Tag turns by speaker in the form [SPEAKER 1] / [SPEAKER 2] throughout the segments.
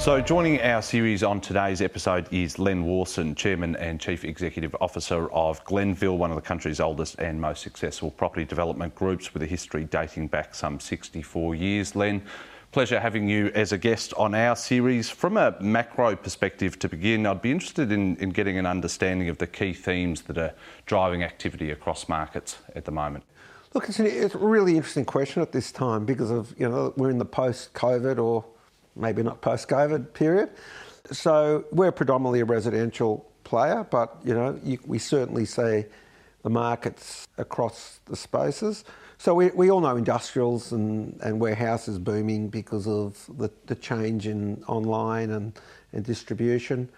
[SPEAKER 1] So, joining our series on today's episode is Len Warson, Chairman and Chief Executive Officer of Glenvill, one of the country's oldest and most successful property development groups with a history dating back some 64 years. Len, pleasure having you as a guest on our series. From a macro perspective to begin, I'd be interested in, in getting an understanding of the key themes that are driving activity across markets at the moment.
[SPEAKER 2] Look, it's, it's a really interesting question at this time because of, you know, we're in the post-COVID or maybe not post-COVID period. So we're predominantly a residential player, but you know you, we certainly see the markets across the spaces. So we, we all know industrials and, and warehouses booming because of the, the change in online and, and distribution.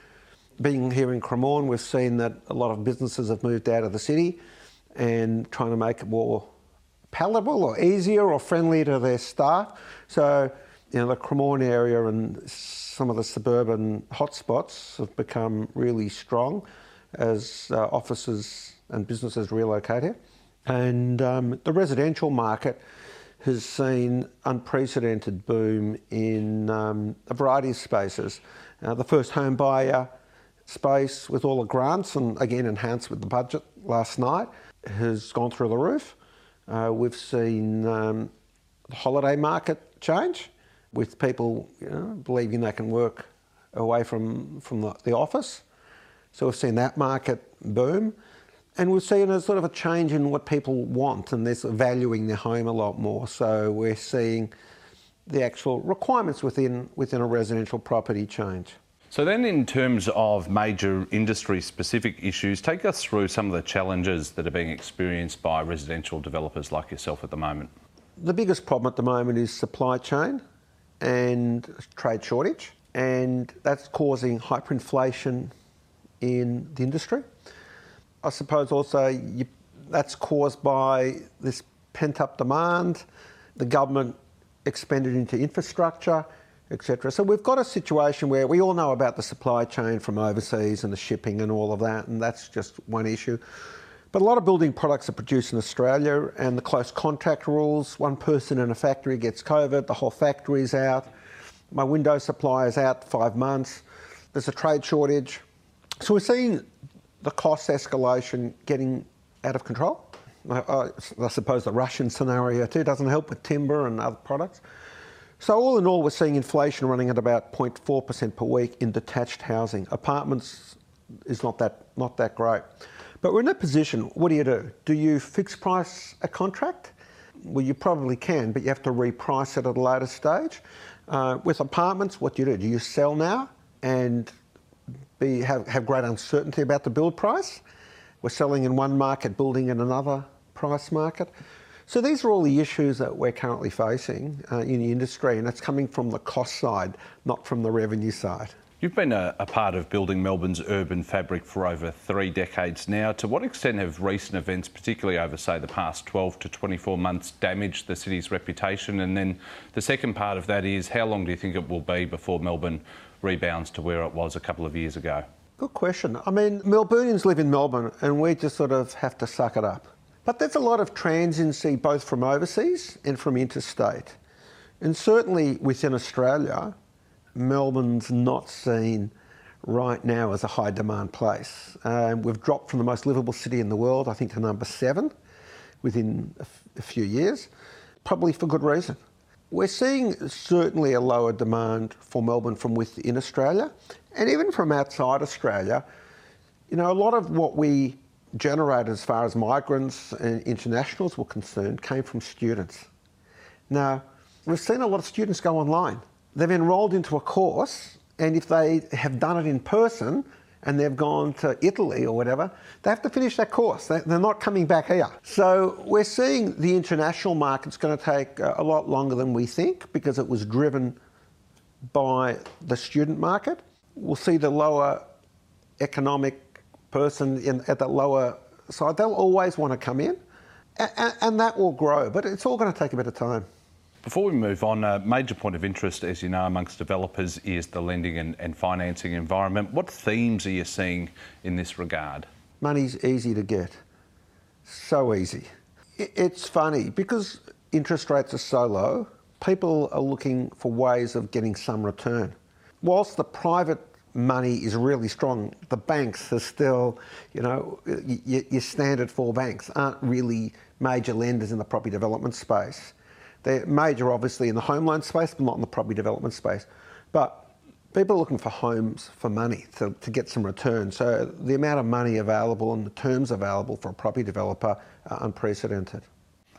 [SPEAKER 2] Being here in Cremorne, we've seen that a lot of businesses have moved out of the city and trying to make it more palatable or easier or friendlier to their staff. So you know, the Cremorne area and some of the suburban hotspots have become really strong as uh, offices and businesses relocate here. And um, the residential market has seen unprecedented boom in um, a variety of spaces. Uh, the first home buyer space with all the grants and again enhanced with the budget last night has gone through the roof. Uh, we've seen um, the holiday market change with people you know, believing they can work away from, from the, the office. So we've seen that market boom. And we've seen a sort of a change in what people want, and they're sort of valuing their home a lot more. So we're seeing the actual requirements within, within a residential property change.
[SPEAKER 1] So, then, in terms of major industry specific issues, take us through some of the challenges that are being experienced by residential developers like yourself at the moment.
[SPEAKER 2] The biggest problem at the moment is supply chain and trade shortage, and that's causing hyperinflation in the industry. I suppose also you, that's caused by this pent up demand, the government expended into infrastructure, etc. So we've got a situation where we all know about the supply chain from overseas and the shipping and all of that, and that's just one issue. But a lot of building products are produced in Australia, and the close contact rules one person in a factory gets COVID, the whole factory's out. My window supply is out five months. There's a trade shortage. So we're seeing the cost escalation getting out of control. I, I suppose the Russian scenario too doesn't help with timber and other products. So all in all, we're seeing inflation running at about 0.4% per week in detached housing. Apartments is not that not that great. But we're in a position, what do you do? Do you fix price a contract? Well, you probably can, but you have to reprice it at a later stage. Uh, with apartments, what do you do? Do you sell now and be, have, have great uncertainty about the build price? We're selling in one market, building in another price market. So these are all the issues that we're currently facing uh, in the industry, and it's coming from the cost side, not from the revenue side.
[SPEAKER 1] You've been a, a, part of building Melbourne's urban fabric for over three decades now. To what extent have recent events, particularly over, say, the past 12 to 24 months, damaged the city's reputation? And then the second part of that is how long do you think it will be before Melbourne rebounds to where it was a couple of years ago?
[SPEAKER 2] Good question. I mean, Melburnians live in Melbourne and we just sort of have to suck it up. But there's a lot of transiency both from overseas and from interstate. And certainly within Australia, Melbourne's not seen right now as a high demand place. Um, we've dropped from the most livable city in the world, I think, to number seven within a, f- a few years, probably for good reason. We're seeing certainly a lower demand for Melbourne from within Australia and even from outside Australia. You know, a lot of what we generated as far as migrants and internationals were concerned came from students. Now, we've seen a lot of students go online they've enrolled into a course, and if they have done it in person and they've gone to Italy or whatever, they have to finish that course. They're not coming back here. So we're seeing the international market's going to take uh, a lot longer than we think because it was driven by the student market. We'll see the lower economic person in, at the lower side. They'll always want to come in, and, and that will grow, but it's all going to take a bit of time.
[SPEAKER 1] Before we move on, a major point of interest, as you know, amongst developers is the lending and, and, financing environment. What themes are you seeing in this regard?
[SPEAKER 2] Money's easy to get. So easy. It's funny because interest rates are so low, people are looking for ways of getting some return. whilst the private money is really strong, the banks are still, you know, your standard four banks aren't really major lenders in the property development space. They're major, obviously, in the home loan space, but not in the property development space. But people are looking for homes for money to, to get some return. So the amount of money available and the terms available for a property developer are unprecedented.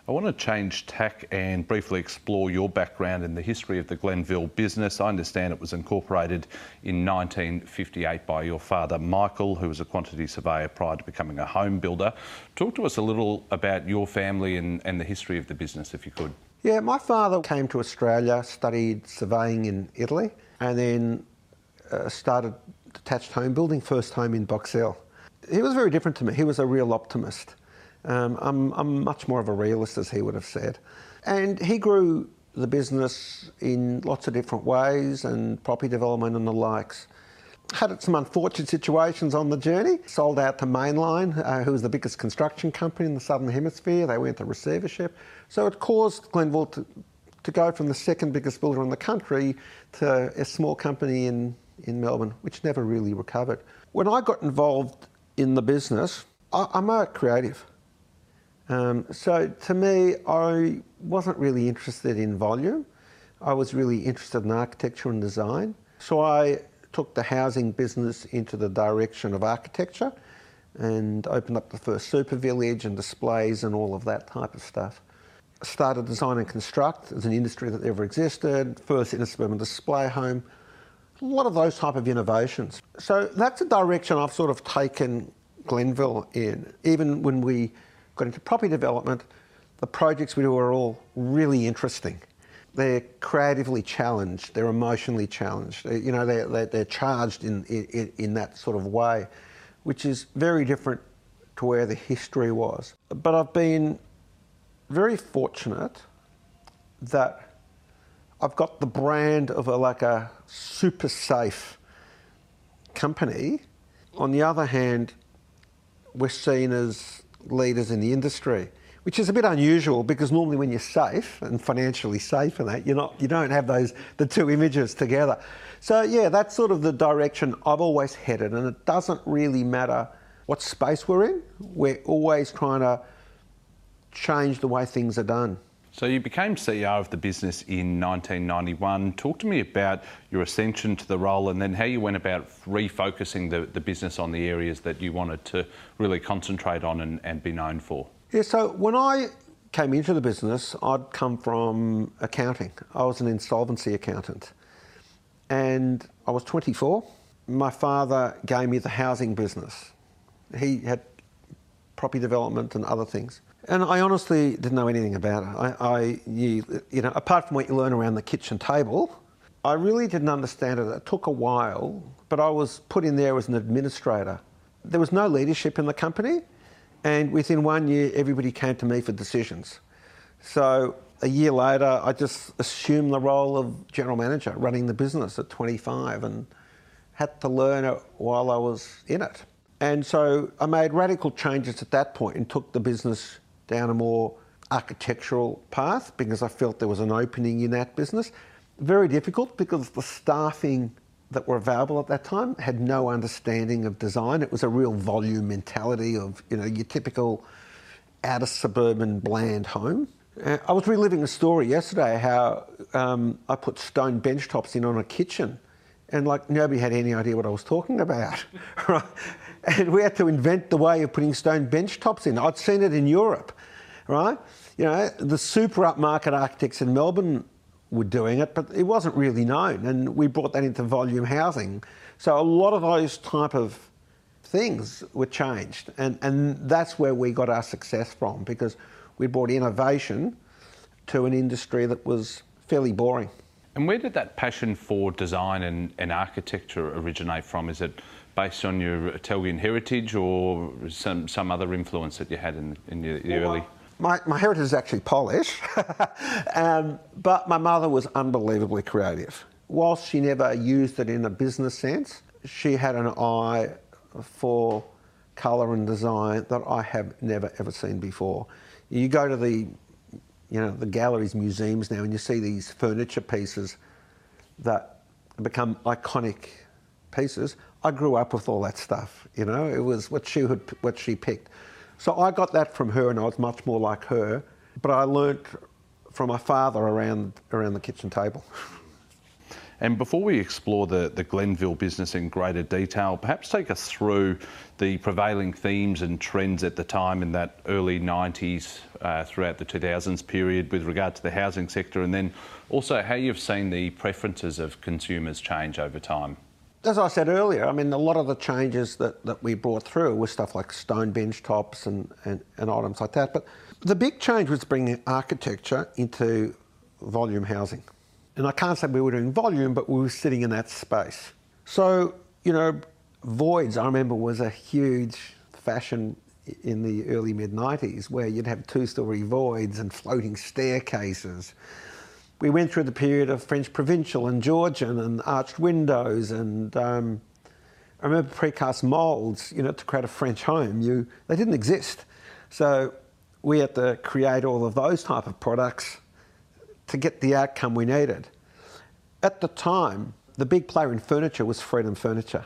[SPEAKER 1] I want to change tack and briefly explore your background in the history of the Glenvill business. I understand it was incorporated in 1958 by your father, Michael, who was a quantity surveyor prior to becoming a home builder. Talk to us a little about your family and, and the history of the business, if you could.
[SPEAKER 2] Yeah, my father came to Australia, studied surveying in Italy, and then uh, started detached home building, first home in Box Hill. He was very different to me. He was a real optimist. Um, I'm, I'm much more of a realist, as he would have said. And he grew the business in lots of different ways and property development and the likes. Had some unfortunate situations on the journey. Sold out to Mainline, uh, who was the biggest construction company in the Southern Hemisphere. They went to receivership. So it caused Glenvill to, to go from the second biggest builder in the country to a small company in, in Melbourne, which never really recovered. When I got involved in the business, I, I'm a creative. Um, so to me, I wasn't really interested in volume. I was really interested in architecture and design. So I took the housing business into the direction of architecture and opened up the first super village and displays and all of that type of stuff. Started design and construct as an industry that never existed, first inner suburban display home, a lot of those type of innovations. So that's a direction I've sort of taken Glenvill in. Even when we got into property development, the projects we do are all really interesting. They're creatively challenged, they're emotionally challenged, you know, they're, they're, they're charged in, in, in that sort of way, which is very different to where the history was. But I've been very fortunate that I've got the brand of a, like a super safe company. On the other hand, we're seen as leaders in the industry, which is a bit unusual because normally when you're safe and financially safe and that, you're not, you don't have those the two images together. So yeah, that's sort of the direction I've always headed, and it doesn't really matter what space we're in. We're always trying to change the way things are done.
[SPEAKER 1] So you became CEO of the business in 1991. Talk to me about your ascension to the role and then how you went about refocusing the, the business on the areas that you wanted to really concentrate on and, and be known for.
[SPEAKER 2] Yeah, so when I came into the business, I'd come from accounting. I was an insolvency accountant. And I was 24. My father gave me the housing business. He had property development and other things. And I honestly didn't know anything about it. I, I you, you know, apart from what you learn around the kitchen table, I really didn't understand it. It took a while, but I was put in there as an administrator. There was no leadership in the company, and within one year, everybody came to me for decisions. So a year later, I just assumed the role of general manager, running the business at 25, and had to learn it while I was in it. And so I made radical changes at that point and took the business down a more architectural path because I felt there was an opening in that business. Very difficult because the staffing that were available at that time had no understanding of design. It was a real volume mentality of you know your typical outer suburban bland home. Uh, I was reliving a story yesterday how um, I put stone bench tops in on a kitchen, and like nobody had any idea what I was talking about, right? And we had to invent the way of putting stone bench tops in. I'd seen it in Europe, right? You know, the super upmarket architects in Melbourne were doing it, but it wasn't really known. And we brought that into volume housing. So a lot of those type of things were changed. And, and that's where we got our success from because we brought innovation to an industry that was fairly boring.
[SPEAKER 1] And where did that passion for design and, and architecture originate from? Is it based on your Italian heritage or some, some other influence that you had in, in the, the well, early?
[SPEAKER 2] My, my heritage is actually Polish, um, but my mother was unbelievably creative. Whilst she never used it in a business sense, she had an eye for colour and design that I have never ever seen before. You go to the, you know, the galleries, museums now, and you see these furniture pieces that become iconic pieces. I grew up with all that stuff. You know, it was what she had, what she picked. So I got that from her, and I was much more like her. But I learnt from my father around around the kitchen table.
[SPEAKER 1] And before we explore the, the Glenvill business in greater detail, perhaps take us through the prevailing themes and trends at the time in that early 90s uh, throughout the 2000s period with regard to the housing sector, and then also how you've seen the preferences of consumers change over time.
[SPEAKER 2] As I said earlier, I mean, a lot of the changes that, that we brought through were stuff like stone bench tops and, and, and items like that. But the big change was bringing architecture into volume housing. And I can't say we were doing volume, but we were sitting in that space. So, you know, voids, I remember, was a huge fashion in the early mid 90s where you'd have two story voids and floating staircases. We went through the period of French provincial and Georgian and arched windows and um, I remember precast moulds, you know, to create a French home, you, they didn't exist. So we had to create all of those type of products to get the outcome we needed. At the time, the big player in furniture was Freedom Furniture.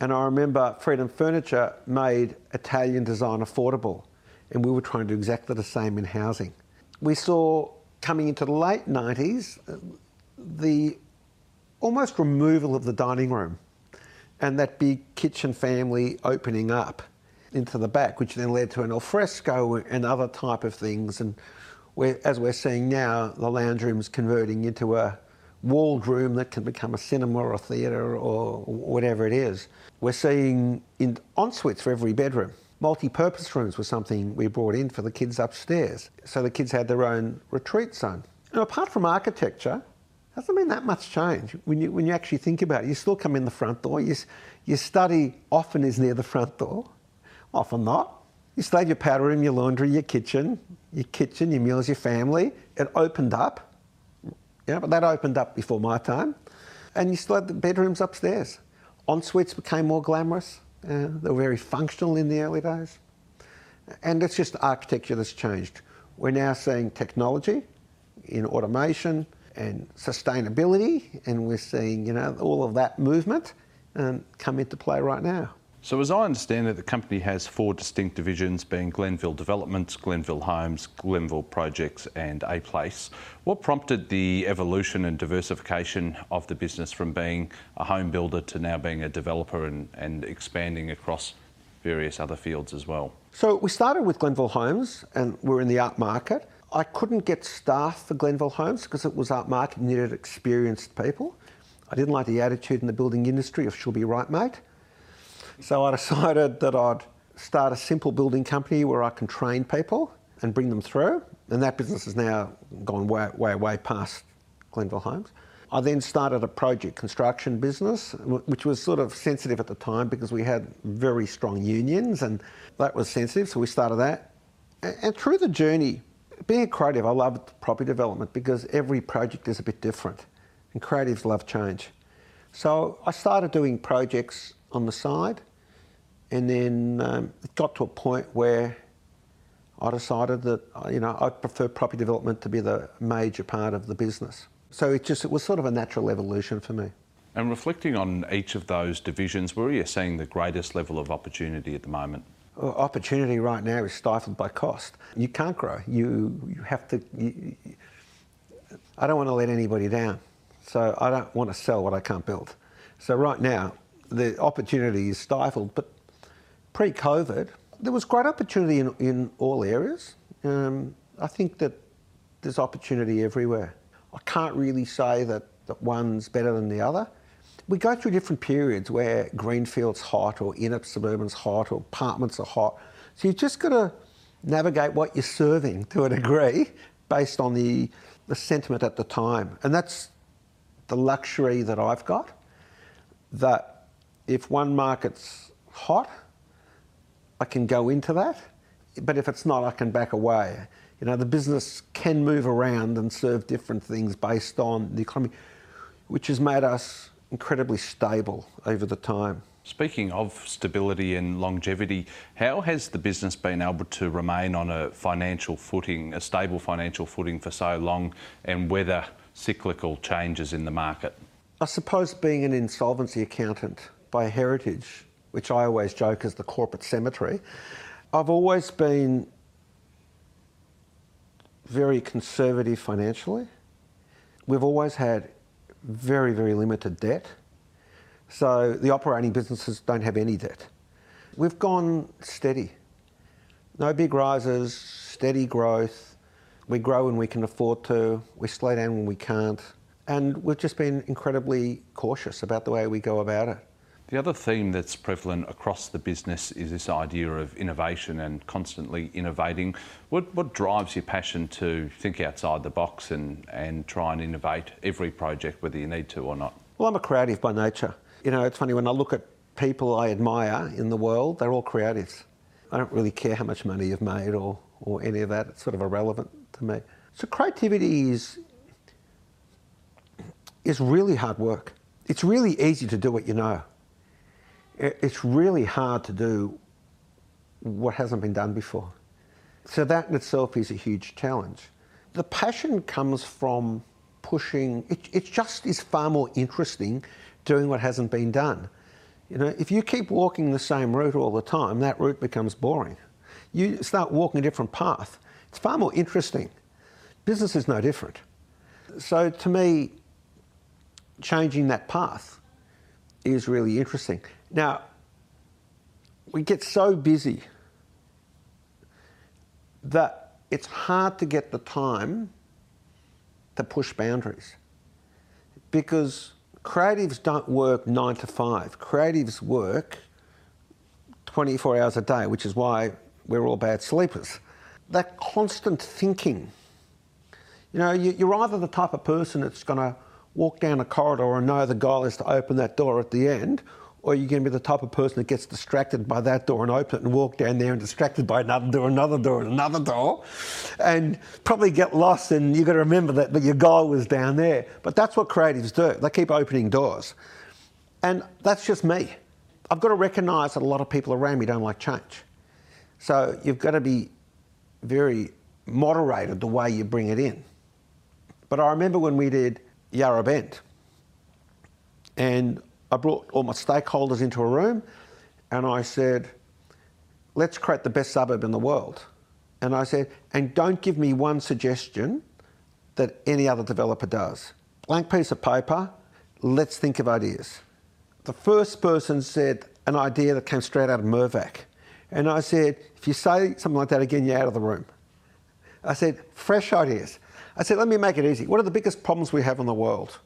[SPEAKER 2] And I remember Freedom Furniture made Italian design affordable, and we were trying to do exactly the same in housing. We saw coming into the late 90s the almost removal of the dining room and that big kitchen family opening up into the back, which then led to an alfresco and other type of things. And we're, as we're seeing now, the lounge room's converting into a walled room that can become a cinema or a theatre or whatever it is. We're seeing in en-suites for every bedroom. Multi-purpose rooms were something we brought in for the kids upstairs. So the kids had their own retreat zone. Now, apart from architecture, hasn't been that much change when you, when you actually think about it. You still come in the front door. You, your study often is near the front door, often not. You still have your powder room, your laundry, your kitchen, your kitchen, your meals, your family. It opened up. Yeah, but that opened up before my time. And you still had the bedrooms upstairs. En suites became more glamorous. Uh, they were very functional in the early days. And it's just architecture that's changed. We're now seeing technology in automation and sustainability, and we're seeing you know all of that movement um, come into play right now.
[SPEAKER 1] So, as I understand it, the company has four distinct divisions being Glenvill Developments, Glenvill Homes, Glenvill Projects, and A Place. What prompted the evolution and diversification of the business from being a home builder to now being a developer and, and expanding across various other fields as well?
[SPEAKER 2] So, we started with Glenvill Homes and we're in the art market. I couldn't get staff for Glenvill Homes because it was art market, needed experienced people. I didn't like the attitude in the building industry of she'll be right, mate. So I decided that I'd start a simple building company where I can train people and bring them through. And that business has now gone way, way, way past Glenvill Homes. I then started a project construction business, which was sort of sensitive at the time because we had very strong unions and that was sensitive. So we started that. And through the journey, being a creative, I loved property development because every project is a bit different and creatives love change. So I started doing projects on the side. And then um, it got to a point where I decided that you know I prefer property development to be the major part of the business. So it just it was sort of a natural evolution for me.
[SPEAKER 1] And reflecting on each of those divisions, where are you seeing the greatest level of opportunity at the moment?
[SPEAKER 2] Well, opportunity right now is stifled by cost. You can't grow. You you have to. You, I don't want to let anybody down, so I don't want to sell what I can't build. So right now, the opportunity is stifled. But pre-COVID, there was great opportunity in, in all areas. Um, I think that there's opportunity everywhere. I can't really say that, that one's better than the other. We go through different periods where Greenfield's hot or inner suburban's hot or apartments are hot. So you've just got to navigate what you're serving to a degree based on the, the sentiment at the time. And that's the luxury that I've got that if one market's hot, I can go into that. But if it's not, I can back away. You know, the business can move around and serve different things based on the economy, which has made us incredibly stable over the time.
[SPEAKER 1] Speaking of stability and longevity, how has the business been able to remain on a financial footing, a stable financial footing for so long and weather cyclical changes in the market?
[SPEAKER 2] I suppose being an insolvency accountant by heritage, which I always joke is the corporate cemetery, I've always been very conservative financially. We've always had very, very limited debt. So the operating businesses don't have any debt. We've gone steady. No big rises, steady growth. We grow when we can afford to, we slow down when we can't. And we've just been incredibly cautious about the way we go about it.
[SPEAKER 1] The other theme that's prevalent across the business is this idea of innovation and constantly innovating. What, what drives your passion to think outside the box and, and try and innovate every project, whether you need to or not?
[SPEAKER 2] Well, I'm a creative by nature. You know, it's funny when I look at people I admire in the world, they're all creatives. I don't really care how much money you've made or, or any of that. It's sort of irrelevant to me. So creativity is, is really hard work. It's really easy to do what you know it's really hard to do what hasn't been done before. So that in itself is a huge challenge. The passion comes from pushing, it, it just is far more interesting doing what hasn't been done. You know, if you keep walking the same route all the time, that route becomes boring. You start walking a different path. It's far more interesting. Business is no different. So to me, changing that path is really interesting. Now, we get so busy that it's hard to get the time to push boundaries because creatives don't work nine to five. Creatives work 24 hours a day, which is why we're all bad sleepers. That constant thinking, you know, you're either the type of person that's going to walk down a corridor and know the goal is to open that door at the end, or you're going to be the type of person that gets distracted by that door and open it and walk down there and distracted by another door, another door, and another door, and probably get lost. And you've got to remember that, that your goal was down there. But that's what creatives do. They keep opening doors. And that's just me. I've got to recognise that a lot of people around me don't like change. So you've got to be very moderated the way you bring it in. But I remember when we did Yarra Bend, and I brought all my stakeholders into a room and I said, let's create the best suburb in the world. And I said, and don't give me one suggestion that any other developer does. Blank piece of paper, let's think of ideas. The first person said an idea that came straight out of Mirvac. And I said, if you say something like that again, you're out of the room. I said, fresh ideas. I said, let me make it easy. What are the biggest problems we have in the world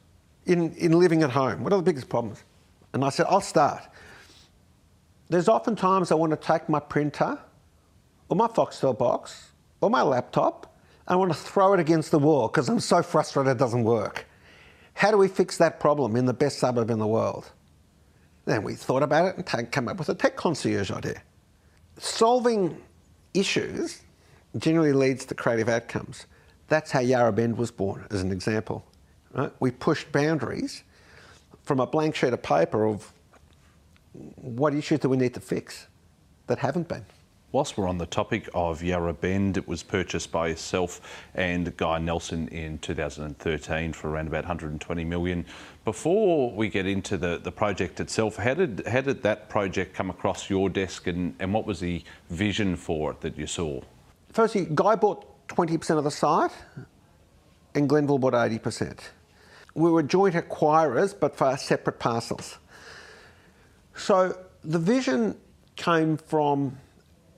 [SPEAKER 2] in, in living at home? What are the biggest problems? And I said, I'll start. There's often times I want to take my printer or my Foxtel box or my laptop and I want to throw it against the wall because I'm so frustrated it doesn't work. How do we fix that problem in the best suburb in the world? Then we thought about it and came up with a tech concierge idea. Solving issues generally leads to creative outcomes. That's how Yarra Bend was born, as an example. Right? We pushed boundaries from a blank sheet of paper of what issues do we need to fix that haven't been.
[SPEAKER 1] Whilst we're on the topic of Yarra Bend, it was purchased by yourself and Guy Nelson in 2013 for around about 120 million. Before we get into the, the project itself, how did, how did that project come across your desk and, and what was the vision for it that you saw?
[SPEAKER 2] Firstly, Guy bought 20% of the site and Glenvill bought 80% we were joint acquirers, but for separate parcels. So the vision came from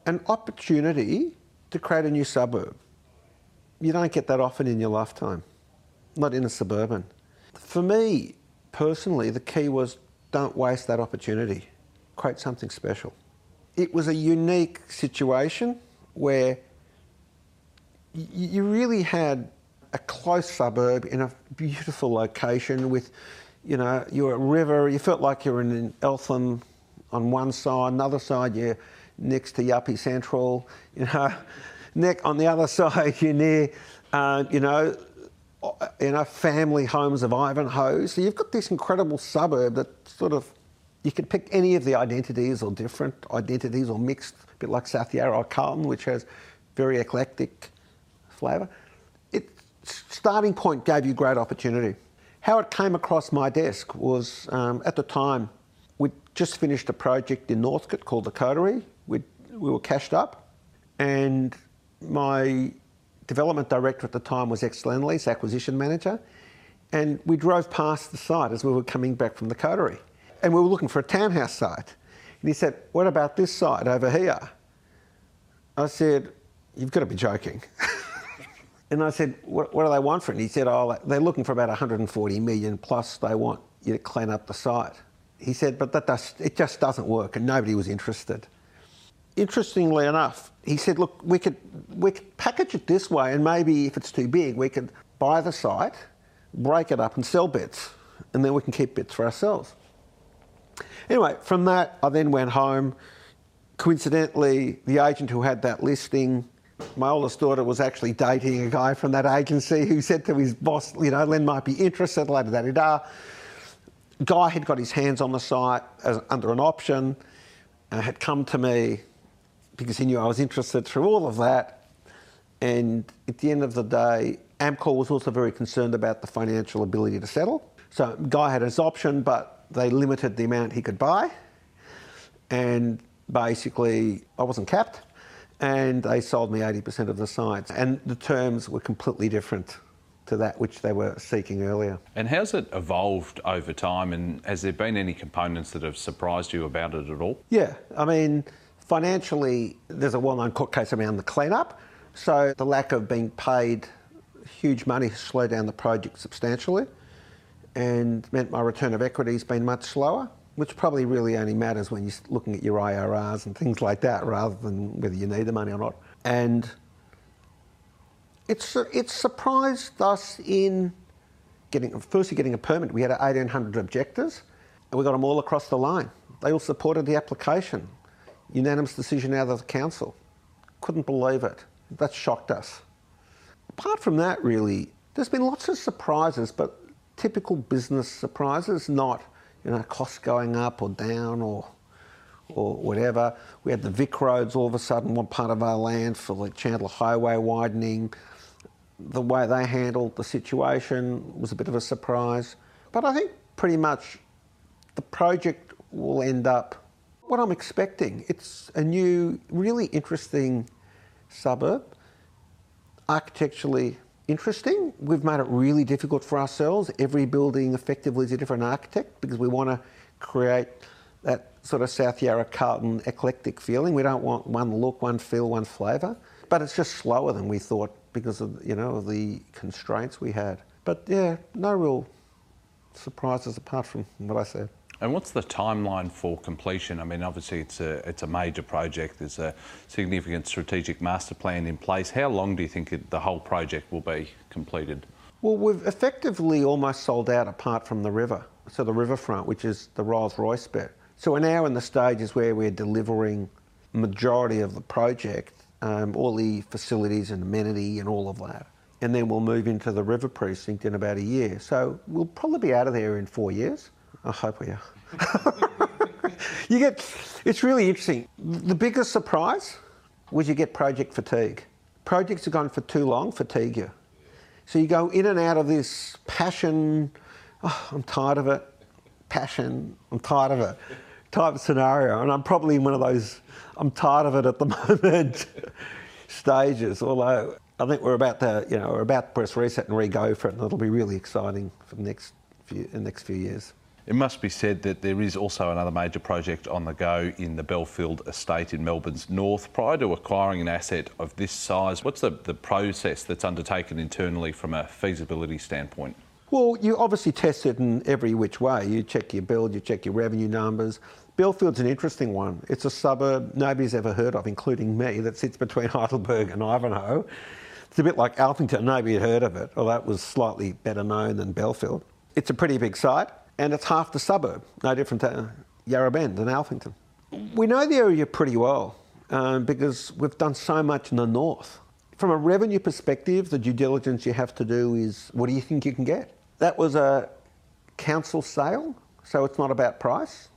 [SPEAKER 2] an opportunity to create a new suburb. You don't get that often in your lifetime, not in a suburban. For me, personally, the key was don't waste that opportunity, create something special. It was a unique situation where you really had a close suburb in a beautiful location with, you know, you're a river. You felt like you're in Eltham on one side, another side you're next to Yuppies Central. You know, neck on the other side you're near, uh, you know, you know, family homes of Ivanhoe. So you've got this incredible suburb that sort of you could pick any of the identities or different identities or mixed, a bit like South Yarra or Carlton, which has very eclectic flavour Its starting point gave you great opportunity. How it came across my desk was um, at the time we'd just finished a project in Northcote called the Coterie. We'd, we were cashed up, and my development director at the time was ex Lendlease acquisition manager, and we drove past the site as we were coming back from the Coterie, and we were looking for a townhouse site. And he said, "What about this site over here?" I said, "You've got to be joking." and I said, what, what, do they want for it? And he said, oh, they're looking for about 140 million plus they want you to clean up the site. He said, but that does, it just doesn't work and nobody was interested. Interestingly enough, he said, look, we could, we could package it this way and maybe if it's too big, we could buy the site, break it up and sell bits and then we can keep bits for ourselves. Anyway, from that, I then went home. Coincidentally, the agent who had that listing my oldest daughter was actually dating a guy from that agency who said to his boss, you know, Len might be interested, la da da da. Guy had got his hands on the site as, under an option, and had come to me because he knew I was interested through all of that. And at the end of the day, Amcor was also very concerned about the financial ability to settle. So Guy had his option, but they limited the amount he could buy. And basically, I wasn't capped and they sold me 80% of the sites. And the terms were completely different to that which they were seeking earlier.
[SPEAKER 1] And how's it evolved over time? And has there been any components that have surprised you about it at all?
[SPEAKER 2] Yeah, I mean, financially, there's a well known court case around the clean-up. So the lack of being paid huge money slowed down the project substantially and meant my return of equity has been much slower which probably really only matters when you're looking at your IRRs and things like that rather than whether you need the money or not. And it's, it's surprised us in getting, firstly getting a permit. We had 1,800 objectors and we got them all across the line. They all supported the application. Unanimous decision out of the council. Couldn't believe it. That shocked us. Apart from that, really, there's been lots of surprises, but typical business surprises, not you know, costs going up or down or or whatever. We had the Vic roads all of a sudden, one part of our land for the Chandler Highway widening. The way they handled the situation was a bit of a surprise. But I think pretty much the project will end up what I'm expecting. It's a new, really interesting suburb, architecturally interesting. We've made it really difficult for ourselves. Every building effectively is a different architect because we want to create that sort of South Yarra Carlton eclectic feeling. We don't want one look, one feel, one flavour. But it's just slower than we thought because of you know the constraints we had. But yeah, no real surprises apart from what I said.
[SPEAKER 1] And what's the timeline for completion? I mean, obviously it's a it's a major project. There's a significant strategic master plan in place. How long do you think it, the whole project will be completed?
[SPEAKER 2] Well, we've effectively almost sold out apart from the river, so the riverfront, which is the Rolls Royce bit. So we're now in the stages where we're delivering majority of the project, um, all the facilities and amenity and all of that. And then we'll move into the river precinct in about a year. So we'll probably be out of there in four years. I hope we are. you get, it's really interesting. The biggest surprise was you get project fatigue. Projects have gone for too long, fatigue you. So you go in and out of this passion, oh, I'm tired of it, passion, I'm tired of it type of scenario. And I'm probably in one of those, I'm tired of it at the moment stages, although I think we're about to, you know, we're about to press reset and re-go for it, and it'll be really exciting for the next few, the next few years.
[SPEAKER 1] It must be said that there is also another major project on the go in the Bellfield estate in Melbourne's north. Prior to acquiring an asset of this size, what's the, the process that's undertaken internally from a feasibility standpoint?
[SPEAKER 2] Well, you obviously test it in every which way. You check your build, you check your revenue numbers. Bellfield's an interesting one. It's a suburb nobody's ever heard of, including me, that sits between Heidelberg and Ivanhoe. It's a bit like Alphington, nobody had heard of it, although it was slightly better known than Bellfield. It's a pretty big site and it's half the suburb, no different to Yarra Bend and Alphington. We know the area pretty well um, because we've done so much in the north. From a revenue perspective, the due diligence you have to do is what do you think you can get? That was a council sale, so it's not about price.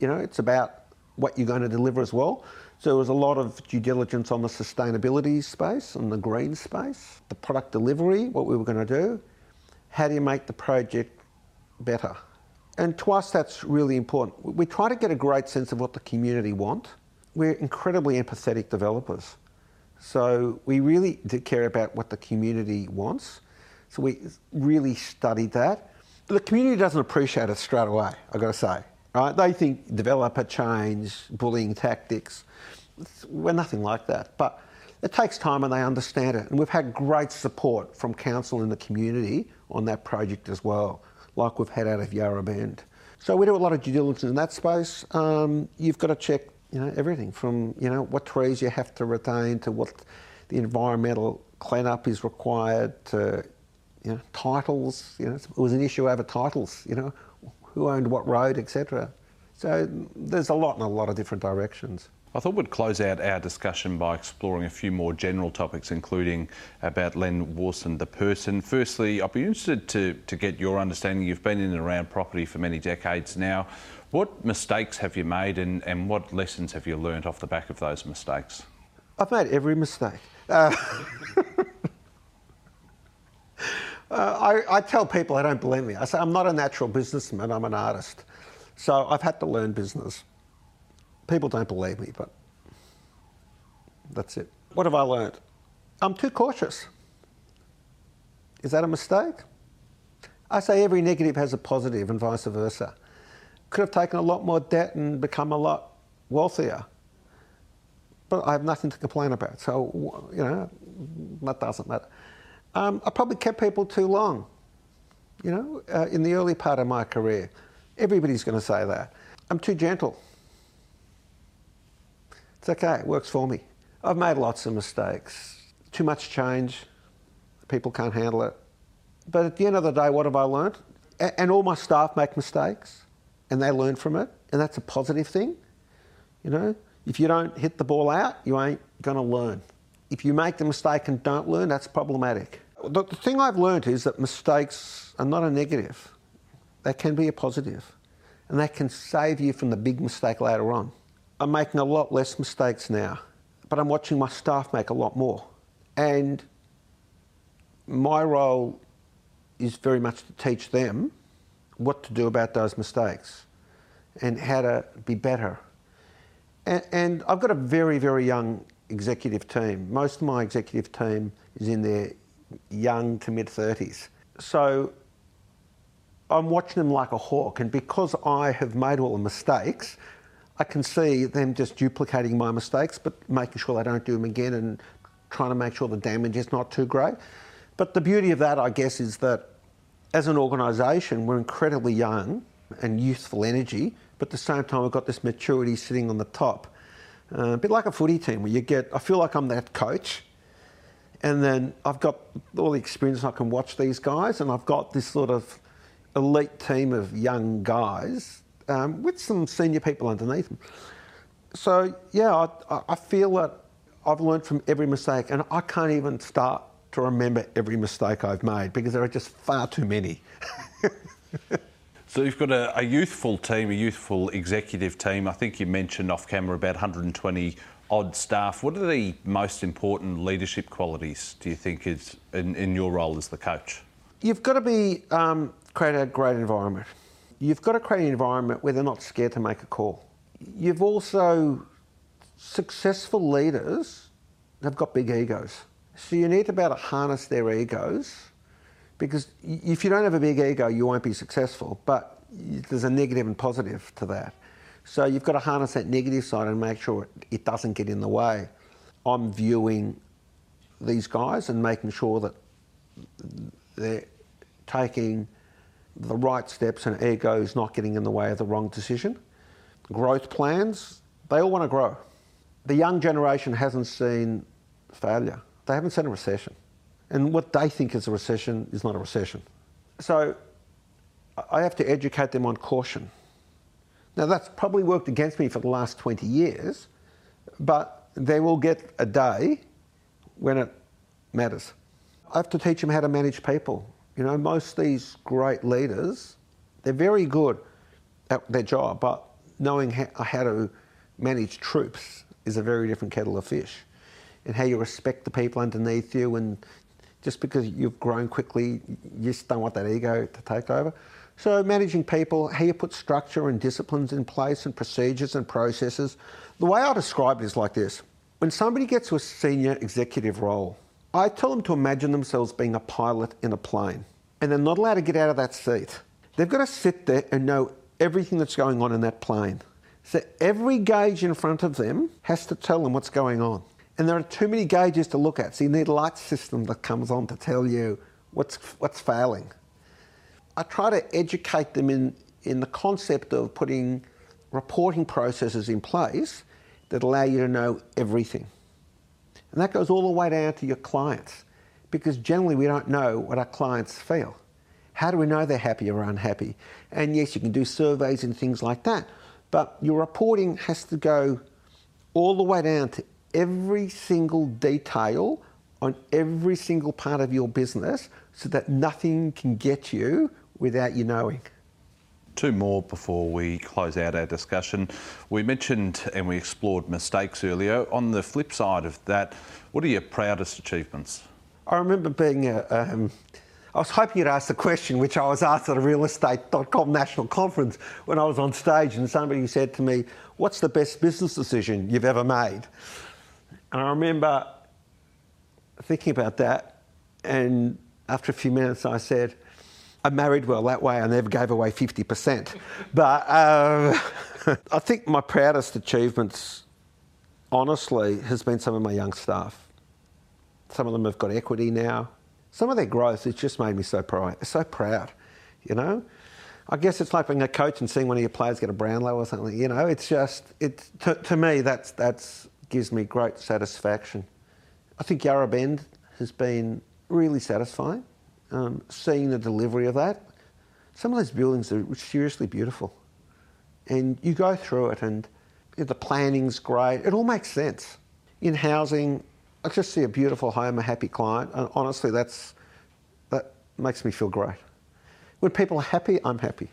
[SPEAKER 2] You know, it's about what you're going to deliver as well. So there was a lot of due diligence on the sustainability space and the green space, the product delivery, what we were going to do, how do you make the project better? And to us, that's really important. We try to get a great sense of what the community want. We're incredibly empathetic developers. So we really do care about what the community wants. So we really studied that. The community doesn't appreciate it straight away, I've got to say. Right? They think developer change, bullying tactics. We're nothing like that. But it takes time and they understand it. And we've had great support from council and the community on that project as well, like we've had out of Yarra Bend. So we do a lot of due diligence in that space. Um, you've got to check, you know, everything from you know what trees you have to retain to what the environmental cleanup is required to you know titles. You know, it was an issue over titles. You know, who owned what road, etc. So there's a lot in a lot of different directions.
[SPEAKER 1] I thought we'd close out our discussion by exploring a few more general topics, including about Len Warson, the person. Firstly, I'd be interested to, to get your understanding. You've been in and around property for many decades now. What mistakes have you made and, and what lessons have you learnt off the back of those mistakes?
[SPEAKER 2] I've made every mistake. Uh, uh, I, I tell people I don't believe me. I say I'm not a natural businessman, I'm an artist. So I've had to learn business. People don't believe me, but that's it. What have I learned? I'm too cautious. Is that a mistake? I say every negative has a positive and vice versa. Could have taken a lot more debt and become a lot wealthier. But I have nothing to complain about. So, you know, that doesn't matter. Um, I probably kept people too long, you know, uh, in the early part of my career. Everybody's going to say that. I'm too gentle. It's okay, it works for me. I've made lots of mistakes. Too much change, people can't handle it. But at the end of the day, what have I learnt? And all my staff make mistakes and they learn from it, and that's a positive thing. You know, if you don't hit the ball out, you ain't going to learn. If you make the mistake and don't learn, that's problematic. The, the thing I've learnt is that mistakes are not a negative, they can be a positive, and they can save you from the big mistake later on. I'm making a lot less mistakes now, but I'm watching my staff make a lot more. And my role is very much to teach them what to do about those mistakes and how to be better. And, and, I've got a very, very young executive team. Most of my executive team is in their young to mid 30s. So I'm watching them like a hawk, and because I have made all the mistakes, I can see them just duplicating my mistakes, but making sure they don't do them again and trying to make sure the damage is not too great. But the beauty of that, I guess, is that as an organisation, we're incredibly young and youthful energy, but at the same time, we've got this maturity sitting on the top. Uh, a bit like a footy team where you get, I feel like I'm that coach, and then I've got all the experience I can watch these guys, and I've got this sort of elite team of young guys um, with some senior people underneath them. So, yeah, I, I feel that I've learned from every mistake, and I can't even start to remember every mistake I've made because there are just far too many.
[SPEAKER 1] so you've got a, a, youthful team, a youthful executive team. I think you mentioned off camera about 120 odd staff. What are the most important leadership qualities do you think is in, in your role as the coach?
[SPEAKER 2] You've got to be um, create a great environment you've got to create an environment where they're not scared to make a call. You've also, successful leaders have got big egos. So you need to be able to harness their egos because if you don't have a big ego, you won't be successful. But there's a negative and positive to that. So you've got to harness that negative side and make sure it doesn't get in the way. I'm viewing these guys and making sure that they're taking the right steps and ego is not getting in the way of the wrong decision. Growth plans, they all want to grow. The young generation hasn't seen failure. They haven't seen a recession. And what they think is a recession is not a recession. So I have to educate them on caution. Now, that's probably worked against me for the last 20 years, but they will get a day when it matters. I have to teach them how to manage people you know, most of these great leaders, they're very good at their job, but knowing how, to manage troops is a very different kettle of fish. And how you respect the people underneath you and just because you've grown quickly, you just don't want that ego to take over. So, managing people, how you put structure and disciplines in place and procedures and processes. The way I describe it is like this when somebody gets to a senior executive role, I tell them to imagine themselves being a pilot in a plane, and they're not allowed to get out of that seat. They've got to sit there and know everything that's going on in that plane. So every gauge in front of them has to tell them what's going on. And there are too many gauges to look at. So you need a light system that comes on to tell you what's, what's failing. I try to educate them in, in the concept of putting reporting processes in place that allow you to know everything. And that goes all the way down to your clients because generally we don't know what our clients feel. How do we know they're happy or unhappy? And yes, you can do surveys and things like that, but your reporting has to go all the way down to every single detail on every single part of your business so that nothing can get you without you knowing.
[SPEAKER 1] Two more before we close out our discussion. We mentioned and we explored mistakes earlier. On the flip side of that, what are your proudest achievements?
[SPEAKER 2] I remember being a, um, I was hoping you'd ask the question which I was asked at a realestate.com national conference when I was on stage and somebody said to me, What's the best business decision you've ever made? And I remember thinking about that, and after a few minutes, I said, I married well that way. I never gave away 50%. but um, I think my proudest achievements, honestly, has been some of my young staff. Some of them have got equity now. Some of their growth has just made me so proud. So proud, you know. I guess it's like being a coach and seeing one of your players get a Brownlow or something. You know, it's just it to, to me that's that's gives me great satisfaction. I think Yarra Bend has been really satisfying. Um, seeing the delivery of that, some of those buildings are seriously beautiful, and you go through it, and the planning's great. It all makes sense. In housing, I just see a beautiful home, a happy client, and honestly, that's that makes me feel great. When people are happy, I'm happy.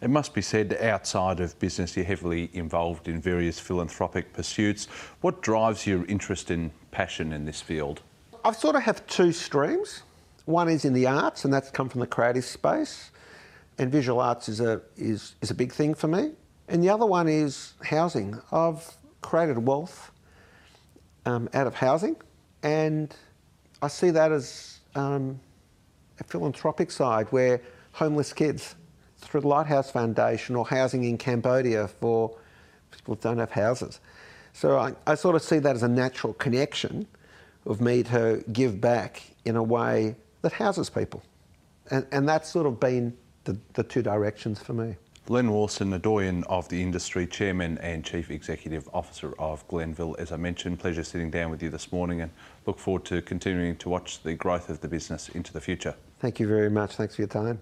[SPEAKER 1] It must be said, outside of business, you're heavily involved in various philanthropic pursuits. What drives your interest and passion in this field?
[SPEAKER 2] I sort of have two streams. One is in the arts, and that's come from the creative space, and visual arts is a is is a big thing for me. And the other one is housing. I've created wealth um, out of housing, and I see that as um, a philanthropic side where homeless kids through the Lighthouse Foundation or housing in Cambodia for people who don't have houses. So I, I, sort of see that as a natural connection of me to give back in a way that houses people. And, and that's sort of been the, the two directions for me.
[SPEAKER 1] Len Warson, the doyen of the industry, Chairman and Chief Executive Officer of Glenvill. As I mentioned, pleasure sitting down with you this morning and look forward to continuing to watch the growth of the business into the future.
[SPEAKER 2] Thank you very much. Thanks for your time.